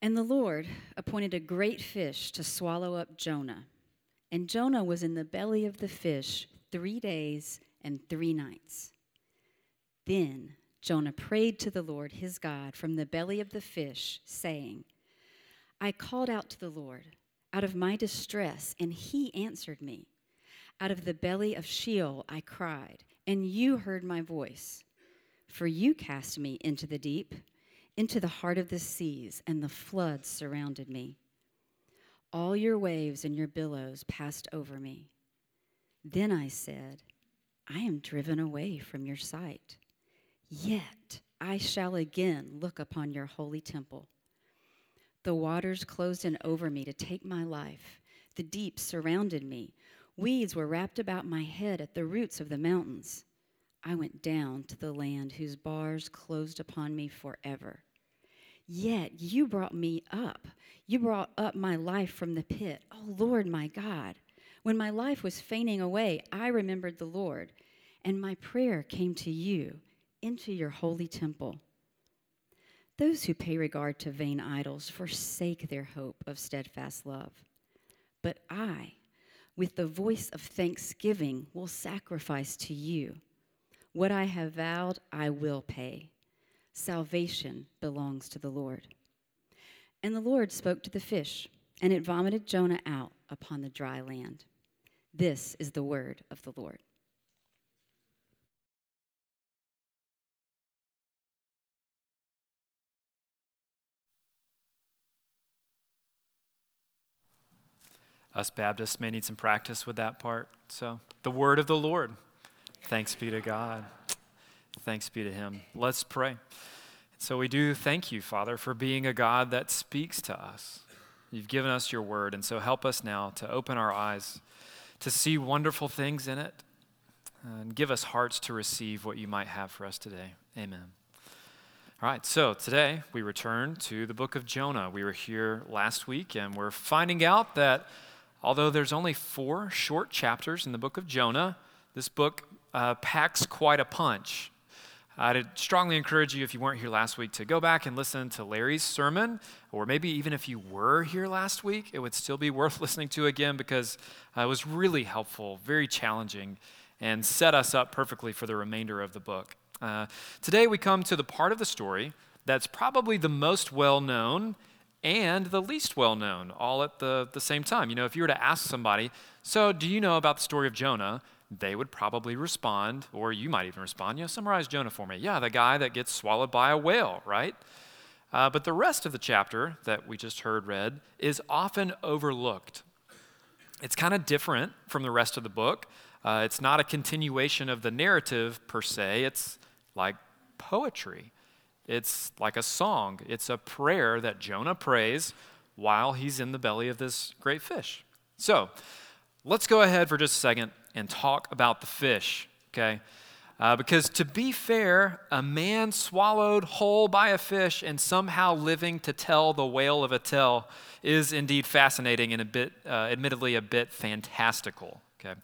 And the Lord appointed a great fish to swallow up Jonah. And Jonah was in the belly of the fish three days and three nights. Then Jonah prayed to the Lord his God from the belly of the fish, saying, I called out to the Lord out of my distress, and he answered me. Out of the belly of Sheol I cried, and you heard my voice. For you cast me into the deep into the heart of the seas, and the floods surrounded me. All your waves and your billows passed over me. Then I said, I am driven away from your sight. Yet I shall again look upon your holy temple. The waters closed in over me to take my life. The deep surrounded me. Weeds were wrapped about my head at the roots of the mountains. I went down to the land whose bars closed upon me forever. Yet you brought me up. You brought up my life from the pit. Oh, Lord, my God. When my life was fainting away, I remembered the Lord, and my prayer came to you into your holy temple. Those who pay regard to vain idols forsake their hope of steadfast love. But I, with the voice of thanksgiving, will sacrifice to you. What I have vowed, I will pay. Salvation belongs to the Lord. And the Lord spoke to the fish, and it vomited Jonah out upon the dry land. This is the word of the Lord. Us Baptists may need some practice with that part. So, the word of the Lord. Thanks be to God. Thanks be to Him. Let's pray. So we do thank you, Father, for being a God that speaks to us. You've given us your word, and so help us now to open our eyes to see wonderful things in it and give us hearts to receive what you might have for us today. Amen. All right, so today we return to the book of Jonah. We were here last week, and we're finding out that although there's only four short chapters in the book of Jonah, this book uh, packs quite a punch. I'd strongly encourage you, if you weren't here last week, to go back and listen to Larry's sermon, or maybe even if you were here last week, it would still be worth listening to again because uh, it was really helpful, very challenging, and set us up perfectly for the remainder of the book. Uh, today, we come to the part of the story that's probably the most well known and the least well known all at the, the same time. You know, if you were to ask somebody, So, do you know about the story of Jonah? They would probably respond, or you might even respond, you know, summarize Jonah for me. Yeah, the guy that gets swallowed by a whale, right? Uh, but the rest of the chapter that we just heard read is often overlooked. It's kind of different from the rest of the book. Uh, it's not a continuation of the narrative per se, it's like poetry. It's like a song, it's a prayer that Jonah prays while he's in the belly of this great fish. So, let's go ahead for just a second and talk about the fish, okay? Uh, because to be fair, a man swallowed whole by a fish and somehow living to tell the whale of a tale is indeed fascinating and a bit, uh, admittedly, a bit fantastical. Okay,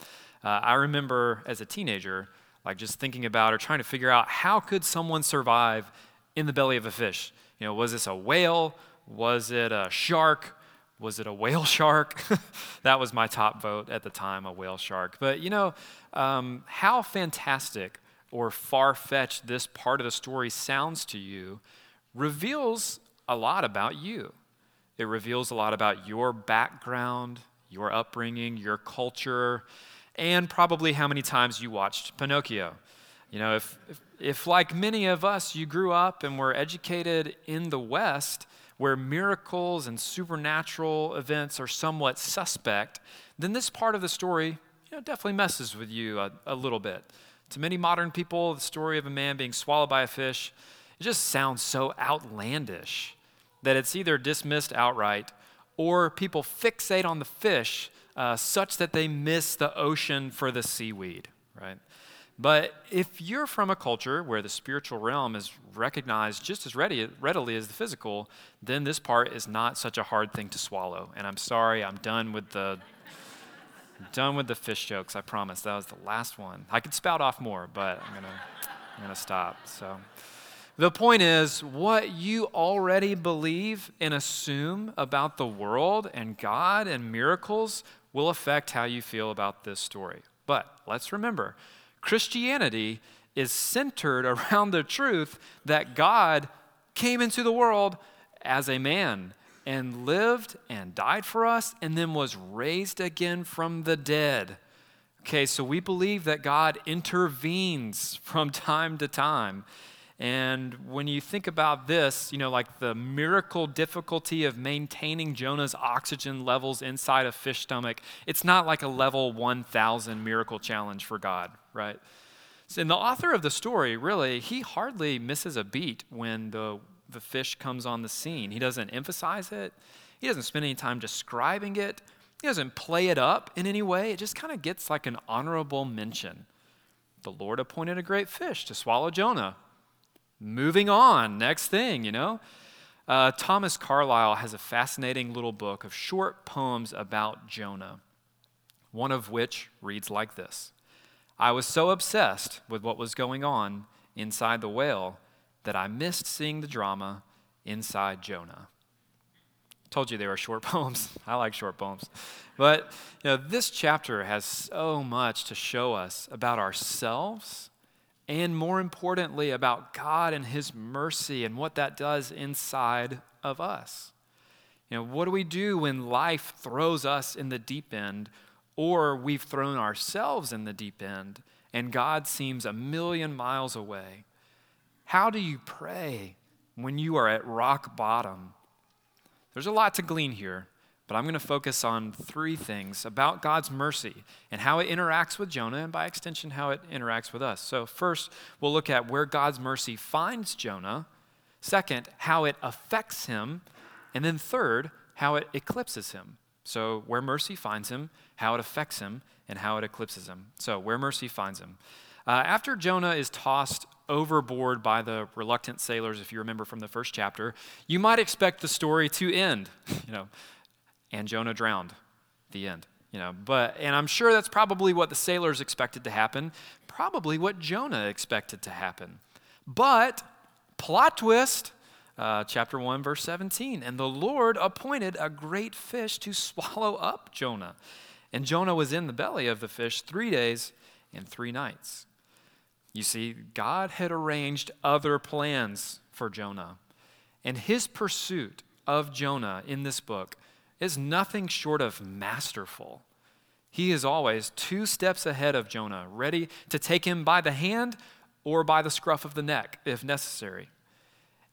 uh, I remember as a teenager, like just thinking about or trying to figure out how could someone survive in the belly of a fish. You know, was this a whale? Was it a shark? Was it a whale shark? that was my top vote at the time, a whale shark. But you know, um, how fantastic or far fetched this part of the story sounds to you reveals a lot about you. It reveals a lot about your background, your upbringing, your culture, and probably how many times you watched Pinocchio. You know, if, if, if like many of us, you grew up and were educated in the West, where miracles and supernatural events are somewhat suspect, then this part of the story you know, definitely messes with you a, a little bit. To many modern people, the story of a man being swallowed by a fish, it just sounds so outlandish that it's either dismissed outright or people fixate on the fish uh, such that they miss the ocean for the seaweed, right? But if you're from a culture where the spiritual realm is recognized just as ready, readily as the physical, then this part is not such a hard thing to swallow. And I'm sorry, I'm done with the done with the fish jokes. I promise that was the last one. I could spout off more, but I'm gonna I'm gonna stop. So, The point is, what you already believe and assume about the world and God and miracles will affect how you feel about this story. But let's remember Christianity is centered around the truth that God came into the world as a man and lived and died for us and then was raised again from the dead. Okay, so we believe that God intervenes from time to time. And when you think about this, you know, like the miracle difficulty of maintaining Jonah's oxygen levels inside a fish stomach, it's not like a level 1000 miracle challenge for God, right? And the author of the story, really, he hardly misses a beat when the, the fish comes on the scene. He doesn't emphasize it, he doesn't spend any time describing it, he doesn't play it up in any way. It just kind of gets like an honorable mention. The Lord appointed a great fish to swallow Jonah. Moving on, next thing, you know. Uh, Thomas Carlisle has a fascinating little book of short poems about Jonah, one of which reads like this I was so obsessed with what was going on inside the whale that I missed seeing the drama inside Jonah. Told you they were short poems. I like short poems. But you know, this chapter has so much to show us about ourselves and more importantly about God and his mercy and what that does inside of us. You know, what do we do when life throws us in the deep end or we've thrown ourselves in the deep end and God seems a million miles away? How do you pray when you are at rock bottom? There's a lot to glean here, but I'm going to focus on three things about God's mercy and how it interacts with Jonah, and by extension, how it interacts with us. So, first, we'll look at where God's mercy finds Jonah. Second, how it affects him. And then, third, how it eclipses him. So, where mercy finds him, how it affects him, and how it eclipses him. So, where mercy finds him. Uh, after Jonah is tossed overboard by the reluctant sailors, if you remember from the first chapter, you might expect the story to end. you know, and Jonah drowned. The end. You know, but and I'm sure that's probably what the sailors expected to happen, probably what Jonah expected to happen. But plot twist, uh, chapter 1, verse 17. And the Lord appointed a great fish to swallow up Jonah. And Jonah was in the belly of the fish three days and three nights. You see, God had arranged other plans for Jonah. And his pursuit of Jonah in this book is nothing short of masterful. He is always two steps ahead of Jonah, ready to take him by the hand or by the scruff of the neck if necessary.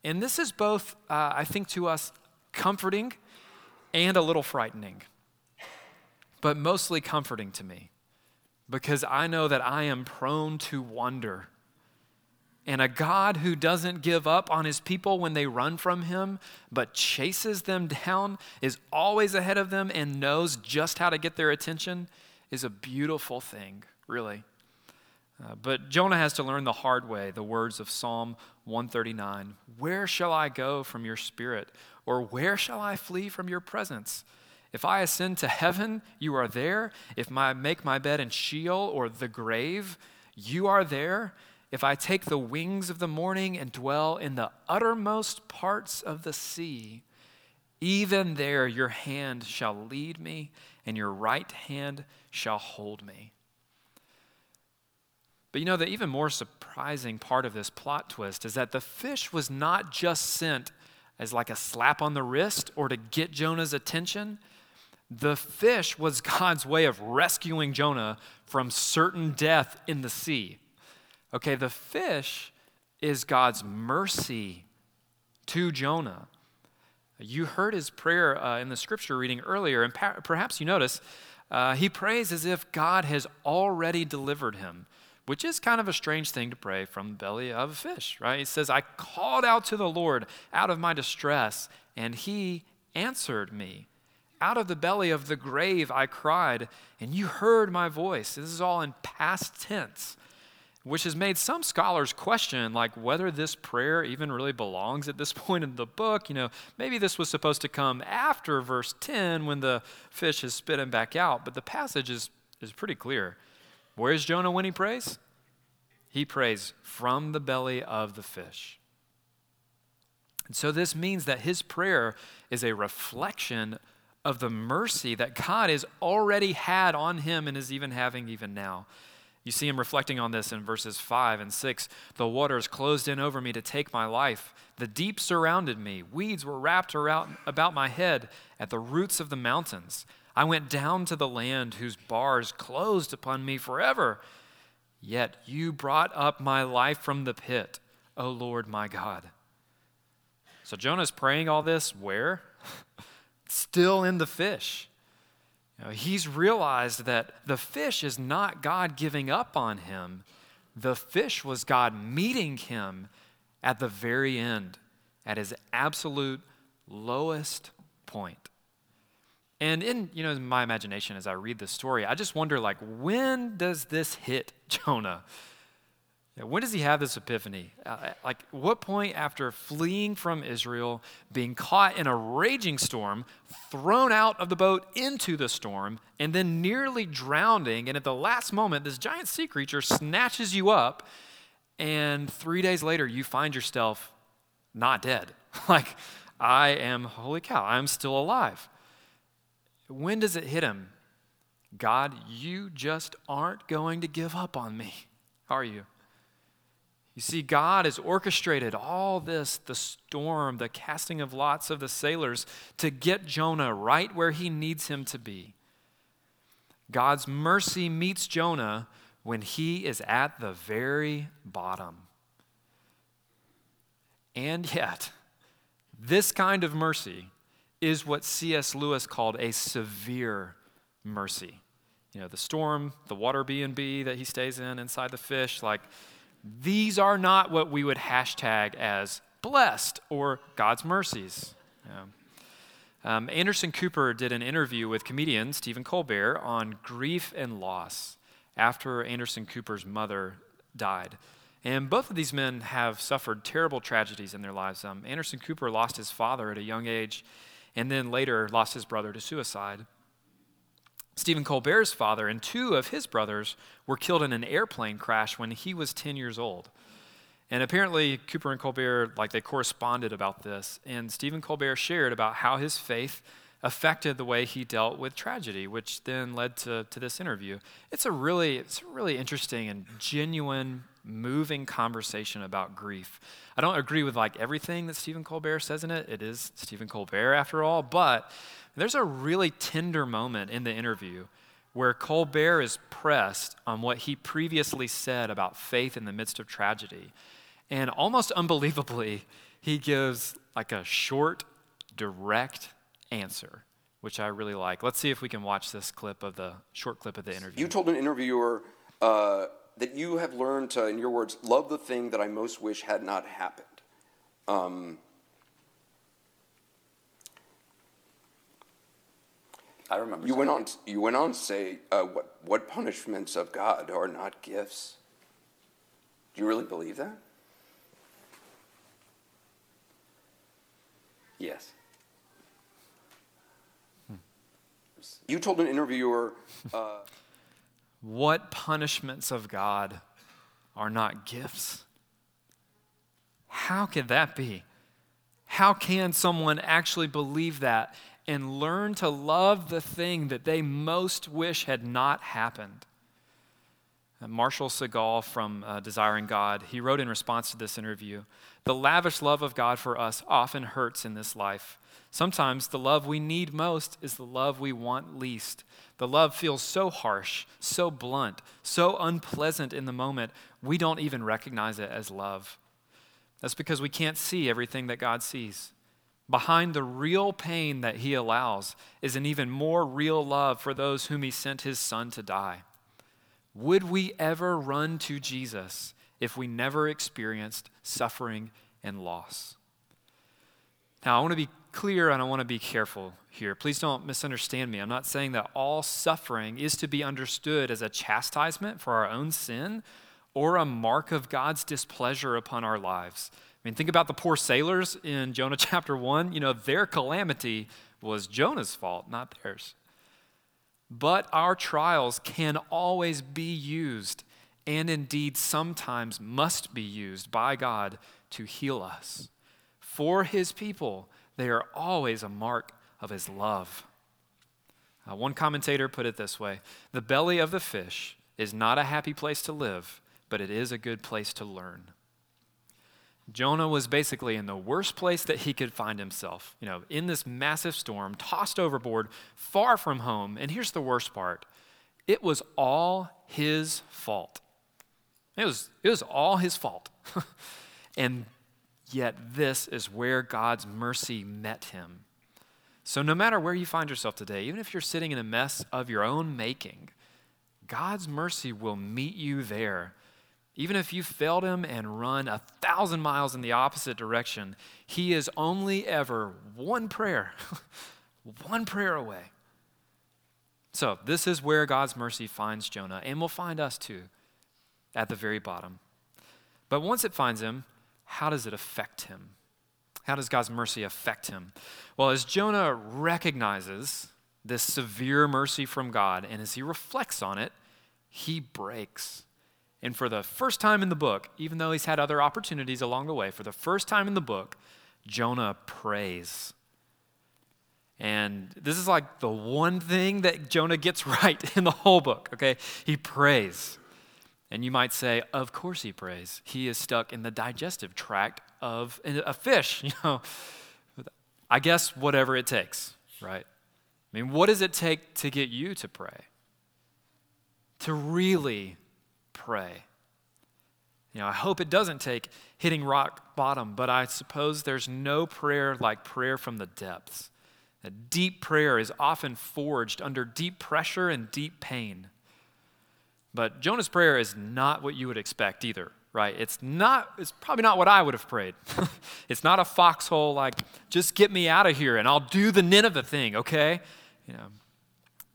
And this is both, uh, I think, to us comforting and a little frightening, but mostly comforting to me because I know that I am prone to wonder. And a God who doesn't give up on his people when they run from him, but chases them down, is always ahead of them, and knows just how to get their attention, is a beautiful thing, really. Uh, but Jonah has to learn the hard way the words of Psalm 139 Where shall I go from your spirit? Or where shall I flee from your presence? If I ascend to heaven, you are there. If I make my bed in Sheol or the grave, you are there. If I take the wings of the morning and dwell in the uttermost parts of the sea, even there your hand shall lead me, and your right hand shall hold me. But you know, the even more surprising part of this plot twist is that the fish was not just sent as like a slap on the wrist or to get Jonah's attention. The fish was God's way of rescuing Jonah from certain death in the sea. Okay, the fish is God's mercy to Jonah. You heard his prayer uh, in the scripture reading earlier, and pa- perhaps you notice uh, he prays as if God has already delivered him, which is kind of a strange thing to pray from the belly of a fish, right? He says, I called out to the Lord out of my distress, and he answered me. Out of the belly of the grave I cried, and you heard my voice. This is all in past tense, which has made some scholars question like whether this prayer even really belongs at this point in the book. You know, maybe this was supposed to come after verse 10 when the fish is spit him back out, but the passage is, is pretty clear. Where's Jonah when he prays? He prays from the belly of the fish. And so this means that his prayer is a reflection of the mercy that God has already had on him and is even having even now. You see him reflecting on this in verses 5 and 6. The waters closed in over me to take my life. The deep surrounded me. Weeds were wrapped around, about my head at the roots of the mountains. I went down to the land whose bars closed upon me forever. Yet you brought up my life from the pit, O Lord my God. So Jonah's praying all this where? Still in the fish. He's realized that the fish is not God giving up on him, the fish was God meeting him at the very end, at his absolute lowest point. And in you know in my imagination as I read this story, I just wonder like when does this hit Jonah? When does he have this epiphany? Uh, like, what point after fleeing from Israel, being caught in a raging storm, thrown out of the boat into the storm, and then nearly drowning, and at the last moment, this giant sea creature snatches you up, and three days later, you find yourself not dead? like, I am, holy cow, I'm still alive. When does it hit him? God, you just aren't going to give up on me, are you? You see, God has orchestrated all this the storm, the casting of lots of the sailors to get Jonah right where he needs him to be. God's mercy meets Jonah when he is at the very bottom. And yet, this kind of mercy is what C.S. Lewis called a severe mercy. You know, the storm, the water B&B that he stays in inside the fish, like these are not what we would hashtag as blessed or God's mercies. Yeah. Um, Anderson Cooper did an interview with comedian Stephen Colbert on grief and loss after Anderson Cooper's mother died. And both of these men have suffered terrible tragedies in their lives. Um, Anderson Cooper lost his father at a young age and then later lost his brother to suicide. Stephen Colbert's father and two of his brothers were killed in an airplane crash when he was 10 years old. And apparently, Cooper and Colbert, like, they corresponded about this. And Stephen Colbert shared about how his faith affected the way he dealt with tragedy, which then led to, to this interview. It's a really, it's a really interesting and genuine, moving conversation about grief. I don't agree with like everything that Stephen Colbert says in it. It is Stephen Colbert after all, but there's a really tender moment in the interview where Colbert is pressed on what he previously said about faith in the midst of tragedy. And almost unbelievably, he gives like a short, direct answer, which I really like. Let's see if we can watch this clip of the short clip of the interview. You told an interviewer uh, that you have learned to, in your words, love the thing that I most wish had not happened. Um, I remember. You went on. You went on to say, uh, "What what punishments of God are not gifts?" Do you really believe that? Yes. You told an interviewer. Uh, what punishments of God are not gifts? How could that be? How can someone actually believe that and learn to love the thing that they most wish had not happened. Uh, Marshall Segal from uh, Desiring God, he wrote in response to this interview The lavish love of God for us often hurts in this life. Sometimes the love we need most is the love we want least. The love feels so harsh, so blunt, so unpleasant in the moment, we don't even recognize it as love. That's because we can't see everything that God sees. Behind the real pain that he allows is an even more real love for those whom he sent his son to die. Would we ever run to Jesus if we never experienced suffering and loss? Now, I want to be clear and I want to be careful here. Please don't misunderstand me. I'm not saying that all suffering is to be understood as a chastisement for our own sin or a mark of God's displeasure upon our lives. I mean, think about the poor sailors in Jonah chapter 1. You know, their calamity was Jonah's fault, not theirs. But our trials can always be used, and indeed sometimes must be used by God to heal us. for his people, they are always a mark of his love. Uh, one commentator put it this way The belly of the fish is not a happy place to live, but it is a good place to learn. Jonah was basically in the worst place that he could find himself, you know, in this massive storm, tossed overboard, far from home. And here's the worst part it was all his fault. It was, it was all his fault. and yet, this is where God's mercy met him. So, no matter where you find yourself today, even if you're sitting in a mess of your own making, God's mercy will meet you there. Even if you failed him and run a thousand miles in the opposite direction, he is only ever one prayer, one prayer away. So, this is where God's mercy finds Jonah and will find us too, at the very bottom. But once it finds him, how does it affect him? How does God's mercy affect him? Well, as Jonah recognizes this severe mercy from God and as he reflects on it, he breaks. And for the first time in the book, even though he's had other opportunities along the way, for the first time in the book, Jonah prays. And this is like the one thing that Jonah gets right in the whole book, okay? He prays. And you might say, of course he prays. He is stuck in the digestive tract of a fish, you know. I guess whatever it takes, right? I mean, what does it take to get you to pray? To really pray. You know, I hope it doesn't take hitting rock bottom, but I suppose there's no prayer like prayer from the depths. A deep prayer is often forged under deep pressure and deep pain. But Jonah's prayer is not what you would expect either, right? It's not it's probably not what I would have prayed. it's not a foxhole like just get me out of here and I'll do the Nineveh thing, okay? You know.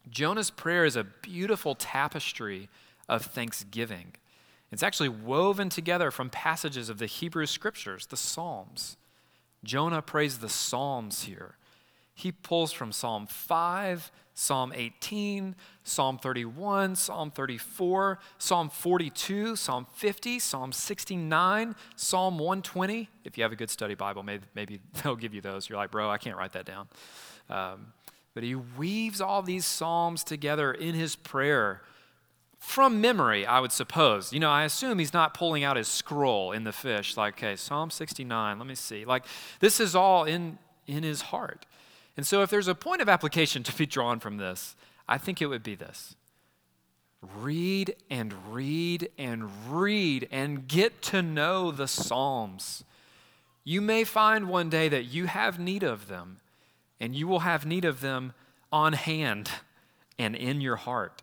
Jonah's prayer is a beautiful tapestry of thanksgiving. It's actually woven together from passages of the Hebrew scriptures, the Psalms. Jonah prays the Psalms here. He pulls from Psalm 5, Psalm 18, Psalm 31, Psalm 34, Psalm 42, Psalm 50, Psalm 69, Psalm 120. If you have a good study Bible, maybe, they'll give you those. You're like, bro, I can't write that down. Um, but he weaves all these Psalms together in his prayer from memory, I would suppose. You know, I assume he's not pulling out his scroll in the fish, like, okay, Psalm 69, let me see. Like, this is all in, in his heart. And so, if there's a point of application to be drawn from this, I think it would be this read and read and read and get to know the Psalms. You may find one day that you have need of them, and you will have need of them on hand and in your heart.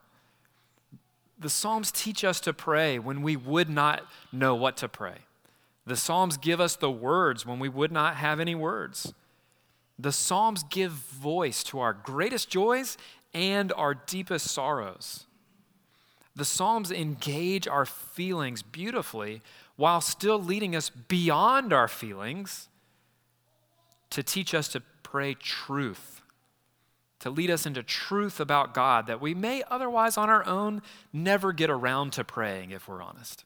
The Psalms teach us to pray when we would not know what to pray. The Psalms give us the words when we would not have any words. The Psalms give voice to our greatest joys and our deepest sorrows. The Psalms engage our feelings beautifully while still leading us beyond our feelings to teach us to pray truth to lead us into truth about God that we may otherwise on our own never get around to praying if we're honest.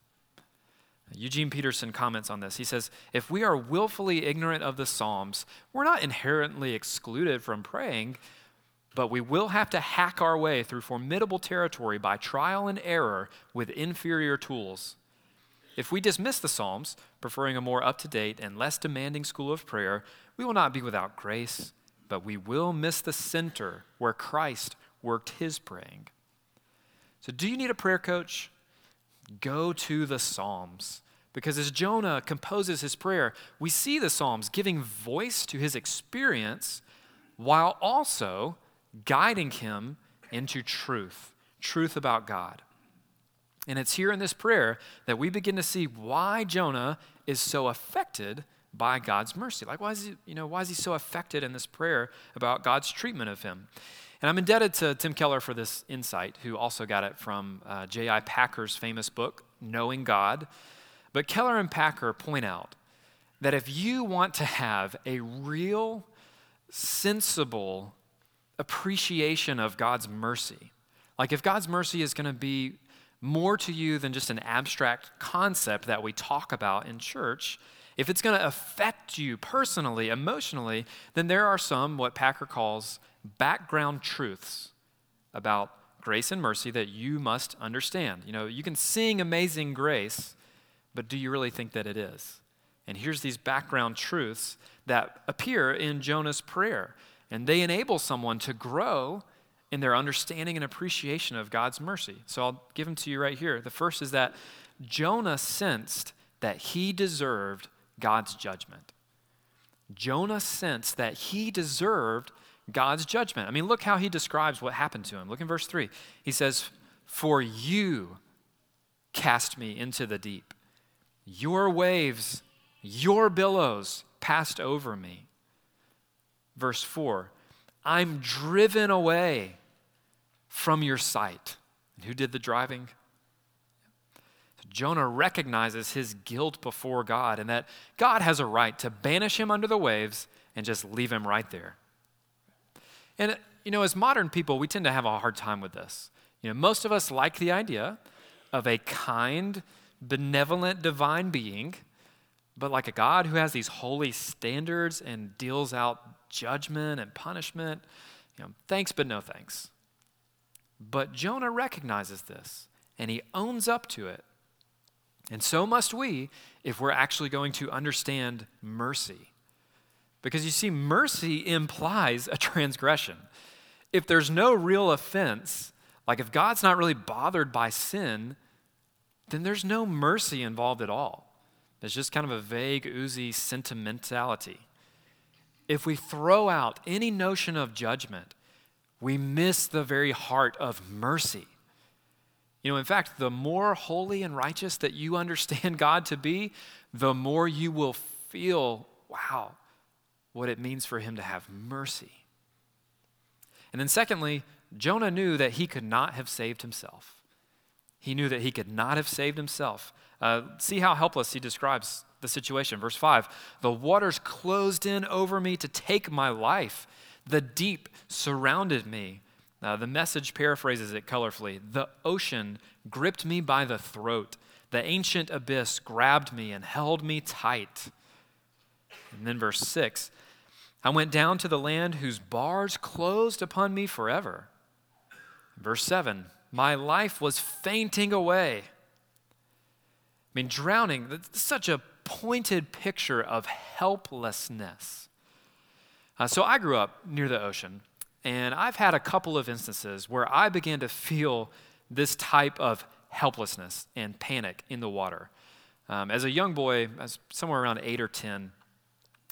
Eugene Peterson comments on this. He says, If we are willfully ignorant of the Psalms, we're not inherently excluded from praying, but we will have to hack our way through formidable territory by trial and error with inferior tools. If we dismiss the Psalms, preferring a more up to date and less demanding school of prayer, we will not be without grace but we will miss the center where Christ worked his praying. So, do you need a prayer coach? Go to the Psalms. Because as Jonah composes his prayer, we see the Psalms giving voice to his experience while also guiding him into truth, truth about God. And it's here in this prayer that we begin to see why Jonah is so affected by God's mercy. Like, why is he, you know, why is he so affected in this prayer about God's treatment of him? And I'm indebted to Tim Keller for this insight, who also got it from uh, J.I. Packer's famous book, Knowing God. But Keller and Packer point out that if you want to have a real, sensible appreciation of God's mercy, like if God's mercy is going to be more to you than just an abstract concept that we talk about in church, if it's going to affect you personally, emotionally, then there are some, what Packer calls background truths about grace and mercy that you must understand. You know, you can sing Amazing Grace, but do you really think that it is? And here's these background truths that appear in Jonah's prayer, and they enable someone to grow in their understanding and appreciation of God's mercy. So I'll give them to you right here. The first is that Jonah sensed that he deserved God's judgment. Jonah sensed that he deserved God's judgment. I mean, look how he describes what happened to him. Look in verse 3. He says, For you cast me into the deep, your waves, your billows passed over me. Verse 4 I'm driven away from your sight. And who did the driving? Jonah recognizes his guilt before God and that God has a right to banish him under the waves and just leave him right there. And, you know, as modern people, we tend to have a hard time with this. You know, most of us like the idea of a kind, benevolent, divine being, but like a God who has these holy standards and deals out judgment and punishment. You know, thanks, but no thanks. But Jonah recognizes this and he owns up to it. And so must we if we're actually going to understand mercy. Because you see, mercy implies a transgression. If there's no real offense, like if God's not really bothered by sin, then there's no mercy involved at all. There's just kind of a vague, oozy sentimentality. If we throw out any notion of judgment, we miss the very heart of mercy. You know, in fact, the more holy and righteous that you understand God to be, the more you will feel, wow, what it means for him to have mercy. And then, secondly, Jonah knew that he could not have saved himself. He knew that he could not have saved himself. Uh, see how helpless he describes the situation. Verse 5 The waters closed in over me to take my life, the deep surrounded me. Uh, the message paraphrases it colorfully The ocean gripped me by the throat, the ancient abyss grabbed me and held me tight. And then verse 6 I went down to the land whose bars closed upon me forever. Verse 7 My life was fainting away. I mean, drowning, that's such a pointed picture of helplessness. Uh, so I grew up near the ocean, and I've had a couple of instances where I began to feel this type of helplessness and panic in the water. Um, as a young boy, as somewhere around eight or 10,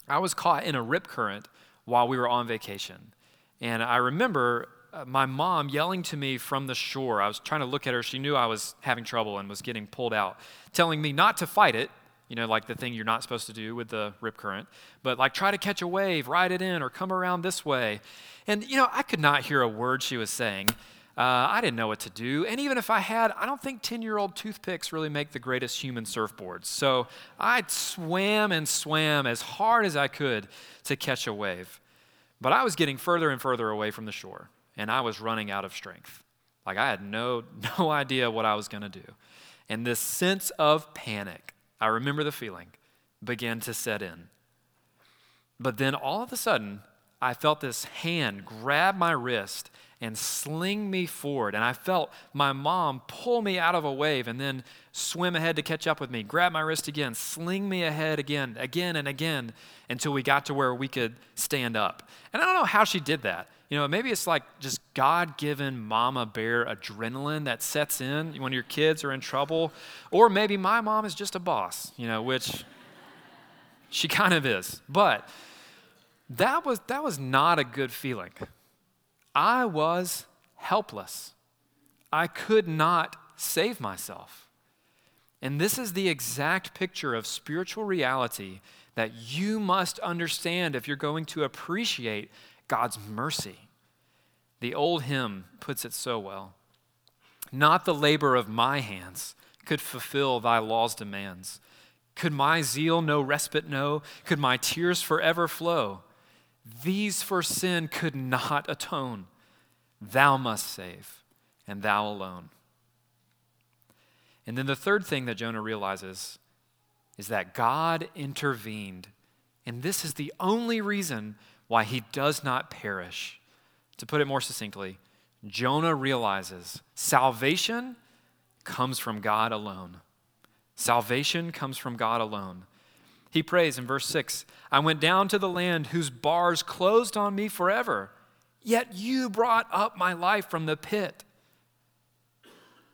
I was caught in a rip current while we were on vacation. And I remember uh, my mom yelling to me from the shore. I was trying to look at her. She knew I was having trouble and was getting pulled out, telling me not to fight it, you know, like the thing you're not supposed to do with the rip current, but like try to catch a wave, ride it in, or come around this way. And, you know, I could not hear a word she was saying. Uh, I didn't know what to do. And even if I had, I don't think 10 year old toothpicks really make the greatest human surfboards. So I swam and swam as hard as I could to catch a wave. But I was getting further and further away from the shore, and I was running out of strength. Like I had no, no idea what I was going to do. And this sense of panic, I remember the feeling, began to set in. But then all of a sudden, I felt this hand grab my wrist and sling me forward. And I felt my mom pull me out of a wave and then swim ahead to catch up with me, grab my wrist again, sling me ahead again, again and again until we got to where we could stand up. And I don't know how she did that. You know, maybe it's like just God given mama bear adrenaline that sets in when your kids are in trouble. Or maybe my mom is just a boss, you know, which she kind of is. But that was, that was not a good feeling. I was helpless. I could not save myself. And this is the exact picture of spiritual reality that you must understand if you're going to appreciate God's mercy. The old hymn puts it so well Not the labor of my hands could fulfill thy law's demands. Could my zeal no respite know? Could my tears forever flow? These for sin could not atone. Thou must save, and thou alone. And then the third thing that Jonah realizes is that God intervened. And this is the only reason why he does not perish. To put it more succinctly, Jonah realizes salvation comes from God alone. Salvation comes from God alone. He prays in verse 6 I went down to the land whose bars closed on me forever, yet you brought up my life from the pit.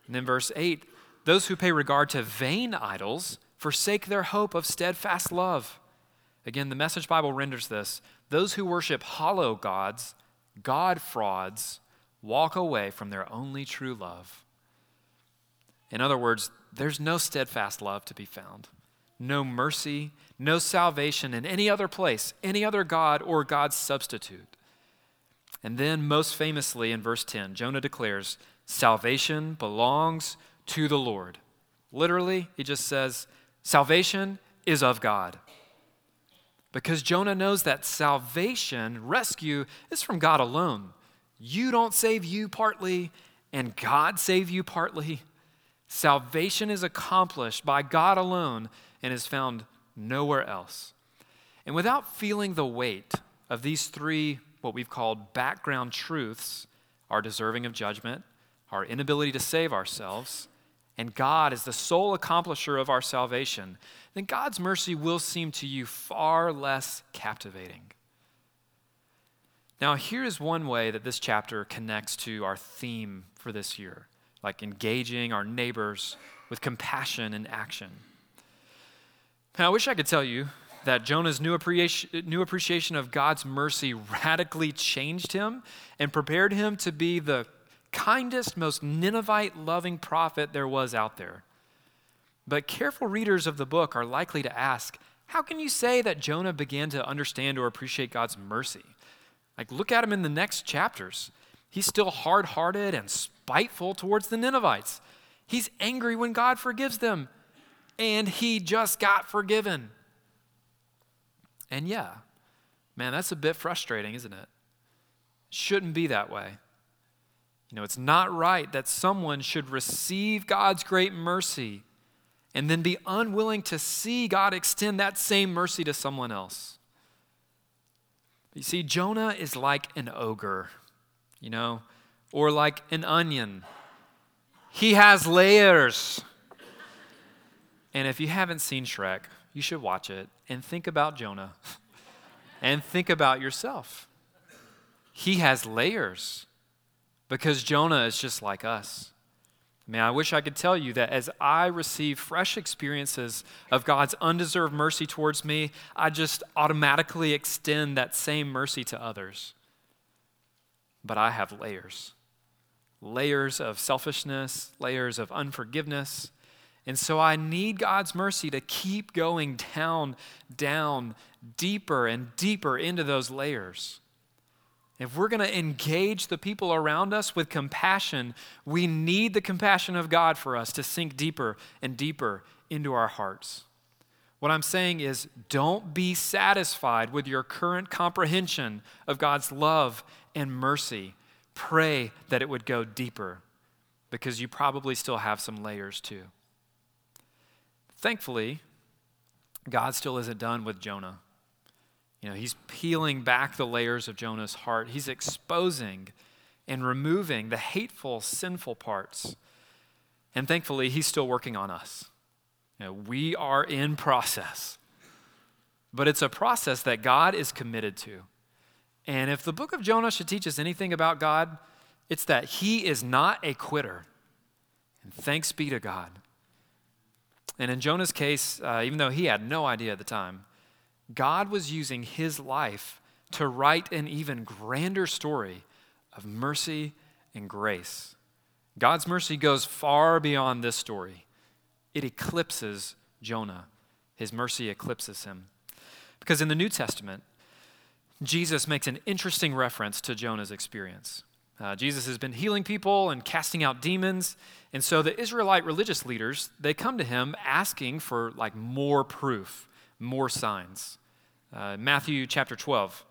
And then verse 8 Those who pay regard to vain idols forsake their hope of steadfast love. Again, the Message Bible renders this those who worship hollow gods, God frauds, walk away from their only true love. In other words, there's no steadfast love to be found, no mercy, no salvation in any other place, any other God or God's substitute. And then, most famously, in verse 10, Jonah declares, Salvation belongs to the Lord. Literally, he just says, Salvation is of God. Because Jonah knows that salvation, rescue, is from God alone. You don't save you partly, and God save you partly. Salvation is accomplished by God alone and is found nowhere else. And without feeling the weight of these three, what we've called background truths, our deserving of judgment, our inability to save ourselves, and God is the sole accomplisher of our salvation, then God's mercy will seem to you far less captivating. Now, here is one way that this chapter connects to our theme for this year, like engaging our neighbors with compassion and action. And I wish I could tell you that Jonah's new appreciation, new appreciation of God's mercy radically changed him and prepared him to be the kindest, most Ninevite loving prophet there was out there. But careful readers of the book are likely to ask how can you say that Jonah began to understand or appreciate God's mercy? Like, look at him in the next chapters. He's still hard hearted and spiteful towards the Ninevites. He's angry when God forgives them, and he just got forgiven. And yeah, man, that's a bit frustrating, isn't it? Shouldn't be that way. You know, it's not right that someone should receive God's great mercy and then be unwilling to see God extend that same mercy to someone else. You see, Jonah is like an ogre, you know, or like an onion. He has layers. And if you haven't seen Shrek, you should watch it and think about Jonah and think about yourself. He has layers because Jonah is just like us. Man, I wish I could tell you that as I receive fresh experiences of God's undeserved mercy towards me, I just automatically extend that same mercy to others. But I have layers layers of selfishness, layers of unforgiveness. And so I need God's mercy to keep going down, down, deeper and deeper into those layers. If we're going to engage the people around us with compassion, we need the compassion of God for us to sink deeper and deeper into our hearts. What I'm saying is, don't be satisfied with your current comprehension of God's love and mercy. Pray that it would go deeper because you probably still have some layers too. Thankfully, God still isn't done with Jonah. You know, he's peeling back the layers of Jonah's heart. He's exposing and removing the hateful, sinful parts. And thankfully, he's still working on us. You know, we are in process. But it's a process that God is committed to. And if the book of Jonah should teach us anything about God, it's that he is not a quitter. And thanks be to God. And in Jonah's case, uh, even though he had no idea at the time, God was using his life to write an even grander story of mercy and grace. God's mercy goes far beyond this story, it eclipses Jonah. His mercy eclipses him. Because in the New Testament, Jesus makes an interesting reference to Jonah's experience. Uh, Jesus has been healing people and casting out demons, and so the Israelite religious leaders they come to him asking for like more proof more signs. Uh, Matthew chapter 12,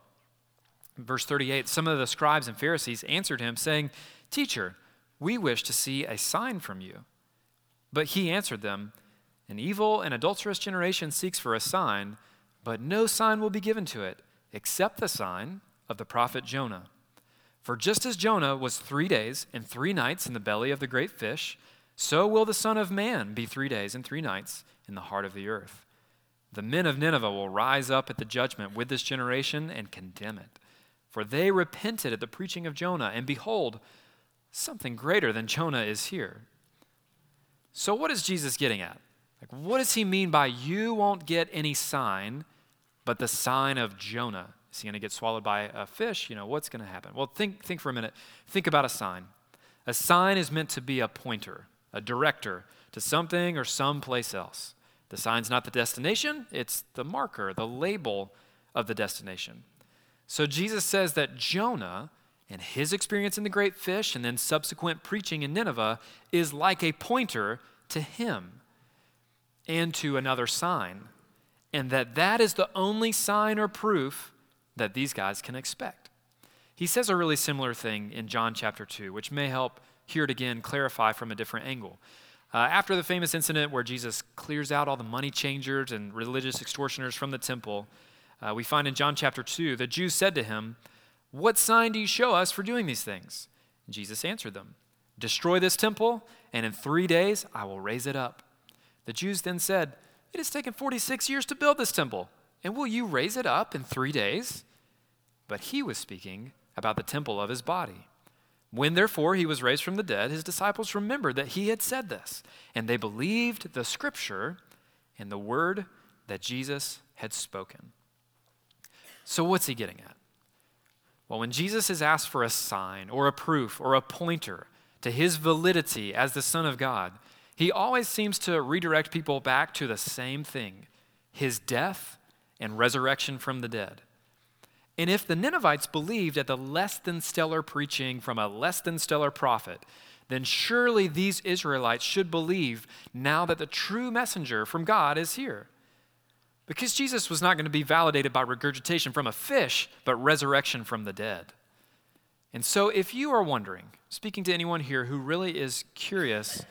verse 38 Some of the scribes and Pharisees answered him, saying, Teacher, we wish to see a sign from you. But he answered them, An evil and adulterous generation seeks for a sign, but no sign will be given to it except the sign of the prophet Jonah. For just as Jonah was three days and three nights in the belly of the great fish, so will the Son of Man be three days and three nights in the heart of the earth. The men of Nineveh will rise up at the judgment with this generation and condemn it. For they repented at the preaching of Jonah, and behold, something greater than Jonah is here. So, what is Jesus getting at? Like, what does he mean by you won't get any sign but the sign of Jonah? Is he going to get swallowed by a fish? You know, what's going to happen? Well, think, think for a minute. Think about a sign. A sign is meant to be a pointer, a director to something or someplace else. The sign's not the destination, it's the marker, the label of the destination. So Jesus says that Jonah and his experience in the great fish and then subsequent preaching in Nineveh is like a pointer to him and to another sign, and that that is the only sign or proof that these guys can expect. He says a really similar thing in John chapter 2, which may help hear it again clarify from a different angle. Uh, after the famous incident where Jesus clears out all the money changers and religious extortioners from the temple, uh, we find in John chapter 2 the Jews said to him, What sign do you show us for doing these things? And Jesus answered them, Destroy this temple, and in three days I will raise it up. The Jews then said, It has taken 46 years to build this temple, and will you raise it up in three days? But he was speaking about the temple of his body. When therefore he was raised from the dead, his disciples remembered that he had said this, and they believed the scripture and the word that Jesus had spoken. So, what's he getting at? Well, when Jesus is asked for a sign or a proof or a pointer to his validity as the Son of God, he always seems to redirect people back to the same thing his death and resurrection from the dead. And if the Ninevites believed at the less than stellar preaching from a less than stellar prophet, then surely these Israelites should believe now that the true messenger from God is here. Because Jesus was not going to be validated by regurgitation from a fish, but resurrection from the dead. And so, if you are wondering, speaking to anyone here who really is curious,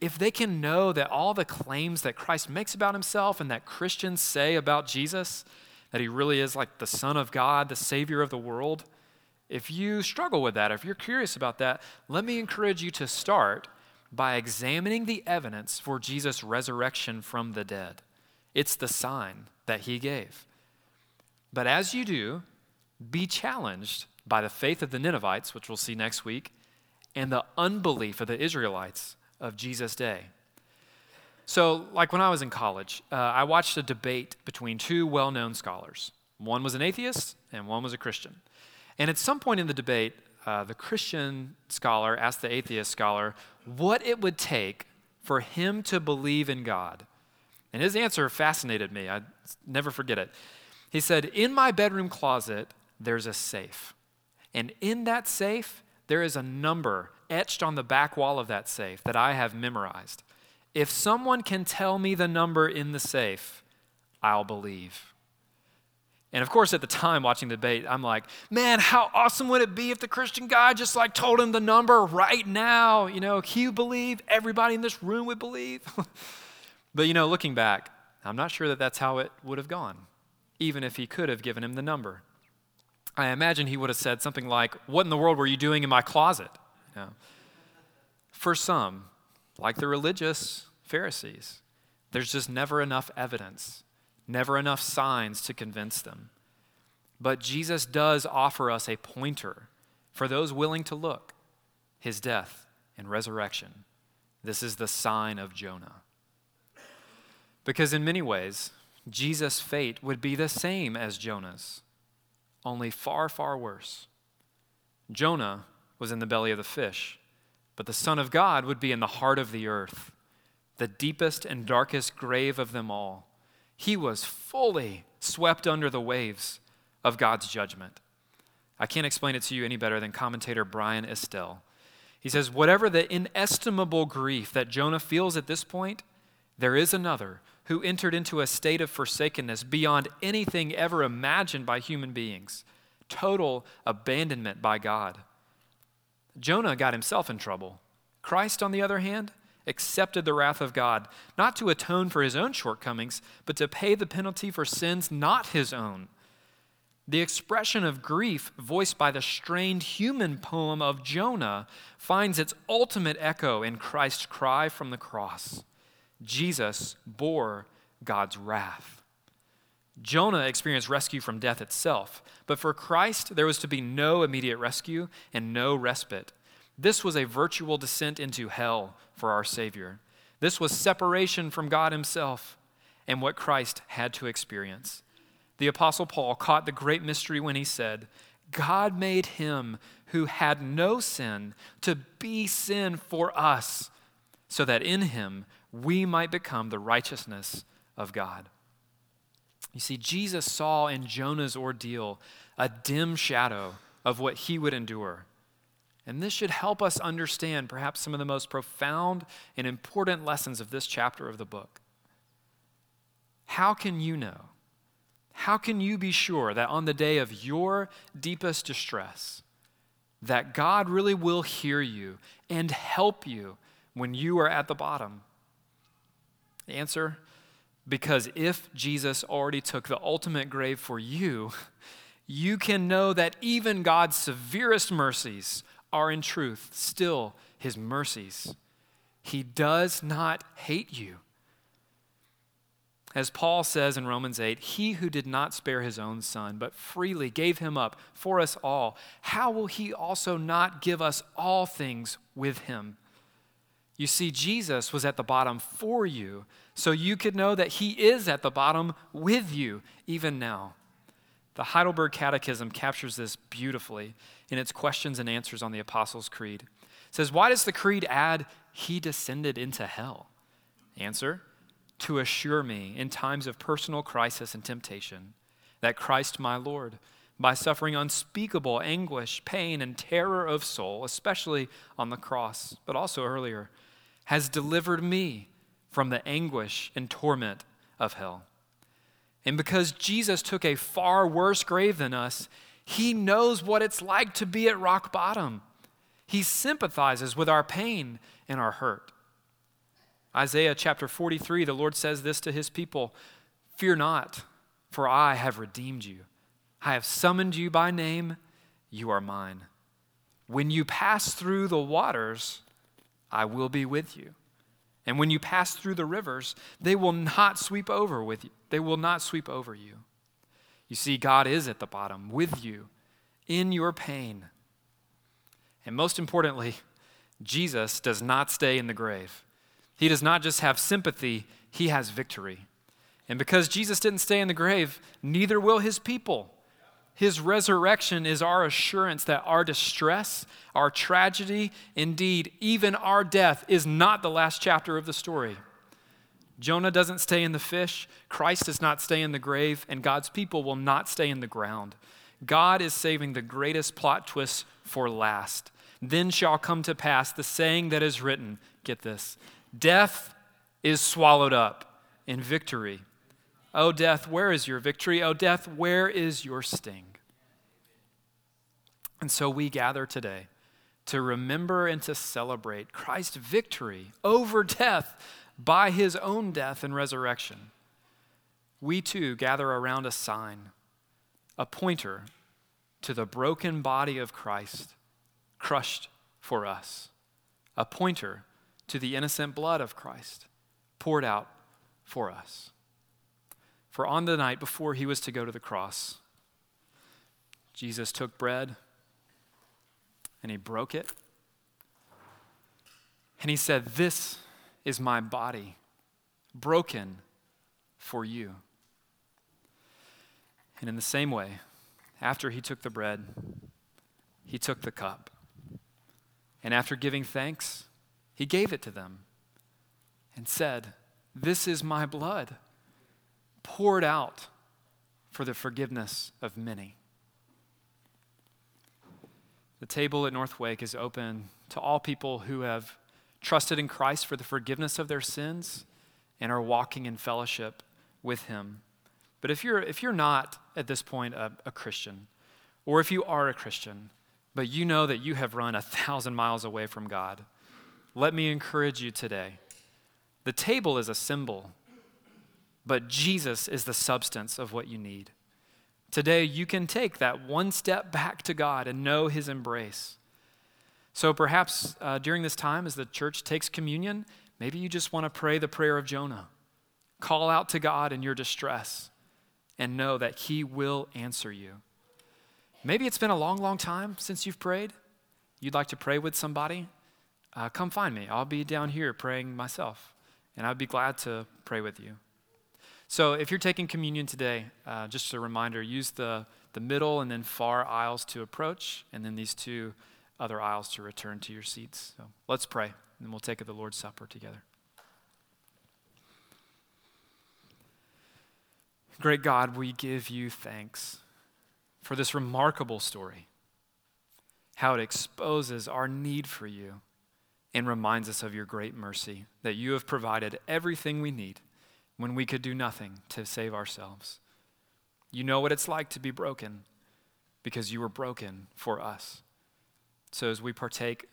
if they can know that all the claims that Christ makes about himself and that Christians say about Jesus, that he really is like the Son of God, the Savior of the world, if you struggle with that, if you're curious about that, let me encourage you to start by examining the evidence for Jesus' resurrection from the dead. It's the sign that he gave. But as you do, be challenged by the faith of the Ninevites, which we'll see next week, and the unbelief of the Israelites of Jesus' day. So, like when I was in college, uh, I watched a debate between two well known scholars. One was an atheist, and one was a Christian. And at some point in the debate, uh, the Christian scholar asked the atheist scholar what it would take for him to believe in God. And his answer fascinated me. I never forget it. He said, In my bedroom closet, there's a safe. And in that safe, there is a number etched on the back wall of that safe that I have memorized. If someone can tell me the number in the safe, I'll believe. And of course, at the time watching the debate, I'm like, man, how awesome would it be if the Christian guy just like told him the number right now? You know, he believe, everybody in this room would believe. but you know, looking back, I'm not sure that that's how it would have gone, even if he could have given him the number. I imagine he would have said something like, What in the world were you doing in my closet? You know, for some, like the religious Pharisees, there's just never enough evidence, never enough signs to convince them. But Jesus does offer us a pointer for those willing to look his death and resurrection. This is the sign of Jonah. Because in many ways, Jesus' fate would be the same as Jonah's, only far, far worse. Jonah was in the belly of the fish, but the Son of God would be in the heart of the earth, the deepest and darkest grave of them all. He was fully swept under the waves of God's judgment. I can't explain it to you any better than commentator Bryan Estelle. He says, Whatever the inestimable grief that Jonah feels at this point, there is another who entered into a state of forsakenness beyond anything ever imagined by human beings, total abandonment by God. Jonah got himself in trouble. Christ, on the other hand, accepted the wrath of God, not to atone for his own shortcomings, but to pay the penalty for sins not his own. The expression of grief voiced by the strained human poem of Jonah finds its ultimate echo in Christ's cry from the cross Jesus bore God's wrath. Jonah experienced rescue from death itself, but for Christ, there was to be no immediate rescue and no respite. This was a virtual descent into hell for our Savior. This was separation from God Himself and what Christ had to experience. The Apostle Paul caught the great mystery when he said, God made him who had no sin to be sin for us, so that in him we might become the righteousness of God. You see, Jesus saw in Jonah's ordeal a dim shadow of what he would endure. And this should help us understand perhaps some of the most profound and important lessons of this chapter of the book. How can you know how can you be sure that on the day of your deepest distress, that God really will hear you and help you when you are at the bottom? Answer because if Jesus already took the ultimate grave for you, you can know that even God's severest mercies are in truth still his mercies. He does not hate you. As Paul says in Romans 8, he who did not spare his own son, but freely gave him up for us all, how will he also not give us all things with him? You see, Jesus was at the bottom for you, so you could know that he is at the bottom with you, even now. The Heidelberg Catechism captures this beautifully in its questions and answers on the Apostles' Creed. It says, Why does the Creed add, He descended into hell? Answer, to assure me in times of personal crisis and temptation that Christ my Lord, by suffering unspeakable anguish, pain, and terror of soul, especially on the cross, but also earlier, has delivered me from the anguish and torment of hell. And because Jesus took a far worse grave than us, he knows what it's like to be at rock bottom. He sympathizes with our pain and our hurt. Isaiah chapter 43, the Lord says this to his people Fear not, for I have redeemed you. I have summoned you by name, you are mine. When you pass through the waters, I will be with you. And when you pass through the rivers, they will not sweep over with you. They will not sweep over you. You see, God is at the bottom with you in your pain. And most importantly, Jesus does not stay in the grave. He does not just have sympathy, he has victory. And because Jesus didn't stay in the grave, neither will his people. His resurrection is our assurance that our distress, our tragedy, indeed, even our death is not the last chapter of the story. Jonah doesn't stay in the fish, Christ does not stay in the grave, and God's people will not stay in the ground. God is saving the greatest plot twist for last. Then shall come to pass the saying that is written get this Death is swallowed up in victory. O death, where is your victory? O death, where is your sting? And so we gather today to remember and to celebrate Christ's victory over death by his own death and resurrection. We too gather around a sign, a pointer to the broken body of Christ crushed for us, a pointer to the innocent blood of Christ poured out for us. For on the night before he was to go to the cross, Jesus took bread and he broke it. And he said, This is my body, broken for you. And in the same way, after he took the bread, he took the cup. And after giving thanks, he gave it to them and said, This is my blood, poured out for the forgiveness of many. The table at Northwake is open to all people who have trusted in Christ for the forgiveness of their sins and are walking in fellowship with Him. But if you're, if you're not at this point a, a Christian, or if you are a Christian, but you know that you have run a thousand miles away from God, let me encourage you today. The table is a symbol, but Jesus is the substance of what you need. Today, you can take that one step back to God and know His embrace. So perhaps uh, during this time, as the church takes communion, maybe you just want to pray the prayer of Jonah. Call out to God in your distress and know that He will answer you. Maybe it's been a long, long time since you've prayed. You'd like to pray with somebody. Uh, come find me. I'll be down here praying myself, and I'd be glad to pray with you. So if you're taking communion today, uh, just a reminder use the, the middle and then far aisles to approach, and then these two other aisles to return to your seats. So let's pray, and we'll take the Lord's Supper together. Great God, we give you thanks for this remarkable story, how it exposes our need for you and reminds us of your great mercy that you have provided everything we need when we could do nothing to save ourselves. You know what it's like to be broken because you were broken for us. So as we partake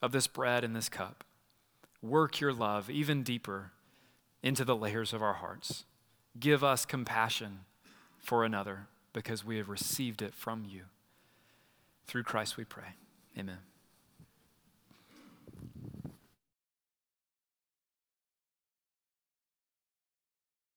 of this bread and this cup, work your love even deeper into the layers of our hearts. Give us compassion for another because we have received it from you. Through Christ we pray. Amen.